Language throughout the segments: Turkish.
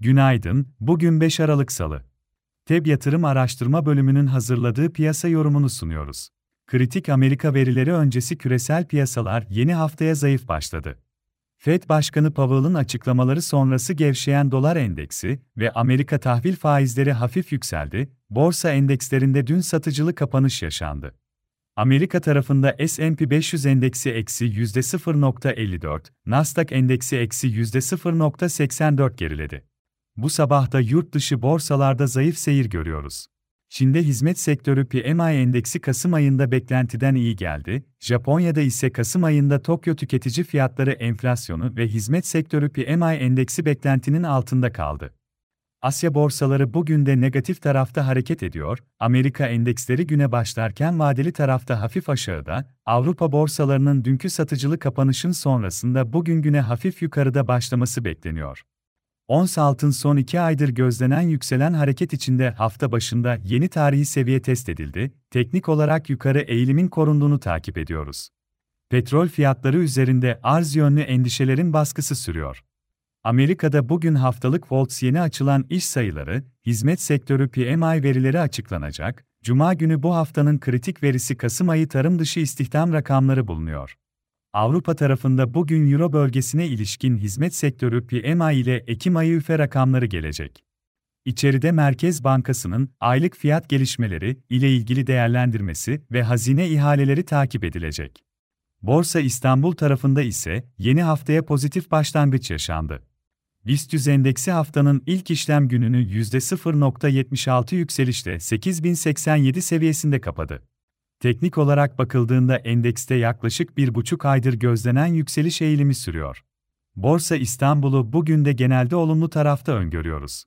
Günaydın, bugün 5 Aralık Salı. TEB Yatırım Araştırma Bölümünün hazırladığı piyasa yorumunu sunuyoruz. Kritik Amerika verileri öncesi küresel piyasalar yeni haftaya zayıf başladı. Fed Başkanı Powell'ın açıklamaları sonrası gevşeyen dolar endeksi ve Amerika tahvil faizleri hafif yükseldi, borsa endekslerinde dün satıcılı kapanış yaşandı. Amerika tarafında S&P 500 endeksi eksi %0.54, Nasdaq endeksi eksi %0.84 geriledi. Bu sabah da yurt dışı borsalarda zayıf seyir görüyoruz. Çin'de hizmet sektörü PMI endeksi Kasım ayında beklentiden iyi geldi, Japonya'da ise Kasım ayında Tokyo tüketici fiyatları enflasyonu ve hizmet sektörü PMI endeksi beklentinin altında kaldı. Asya borsaları bugün de negatif tarafta hareket ediyor, Amerika endeksleri güne başlarken vadeli tarafta hafif aşağıda, Avrupa borsalarının dünkü satıcılı kapanışın sonrasında bugün güne hafif yukarıda başlaması bekleniyor. Ons altın son iki aydır gözlenen yükselen hareket içinde hafta başında yeni tarihi seviye test edildi, teknik olarak yukarı eğilimin korunduğunu takip ediyoruz. Petrol fiyatları üzerinde arz yönlü endişelerin baskısı sürüyor. Amerika'da bugün haftalık Volts yeni açılan iş sayıları, hizmet sektörü PMI verileri açıklanacak, Cuma günü bu haftanın kritik verisi Kasım ayı tarım dışı istihdam rakamları bulunuyor. Avrupa tarafında bugün Euro bölgesine ilişkin hizmet sektörü PMI ile Ekim ayı üfe rakamları gelecek. İçeride Merkez Bankası'nın aylık fiyat gelişmeleri ile ilgili değerlendirmesi ve hazine ihaleleri takip edilecek. Borsa İstanbul tarafında ise yeni haftaya pozitif başlangıç yaşandı. BIST 100 endeksi haftanın ilk işlem gününü %0.76 yükselişle 8087 seviyesinde kapadı. Teknik olarak bakıldığında endekste yaklaşık bir buçuk aydır gözlenen yükseliş eğilimi sürüyor. Borsa İstanbul'u bugün de genelde olumlu tarafta öngörüyoruz.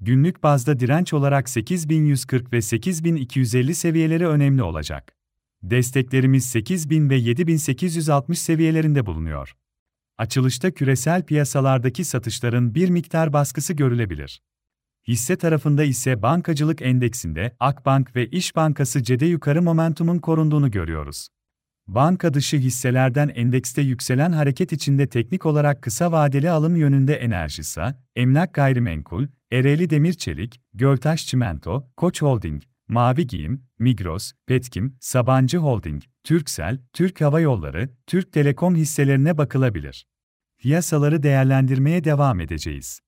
Günlük bazda direnç olarak 8140 ve 8250 seviyeleri önemli olacak. Desteklerimiz 8000 ve 7860 seviyelerinde bulunuyor. Açılışta küresel piyasalardaki satışların bir miktar baskısı görülebilir. Hisse tarafında ise bankacılık endeksinde Akbank ve İş Bankası cede yukarı momentumun korunduğunu görüyoruz. Banka dışı hisselerden endekste yükselen hareket içinde teknik olarak kısa vadeli alım yönünde Enerjisa, Emlak Gayrimenkul, Ereğli Demir Çelik, Göltaş Çimento, Koç Holding, Mavi Giyim, Migros, Petkim, Sabancı Holding, Türksel, Türk Hava Yolları, Türk Telekom hisselerine bakılabilir. Piyasaları değerlendirmeye devam edeceğiz.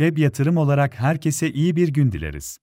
FEB yatırım olarak herkese iyi bir gün dileriz.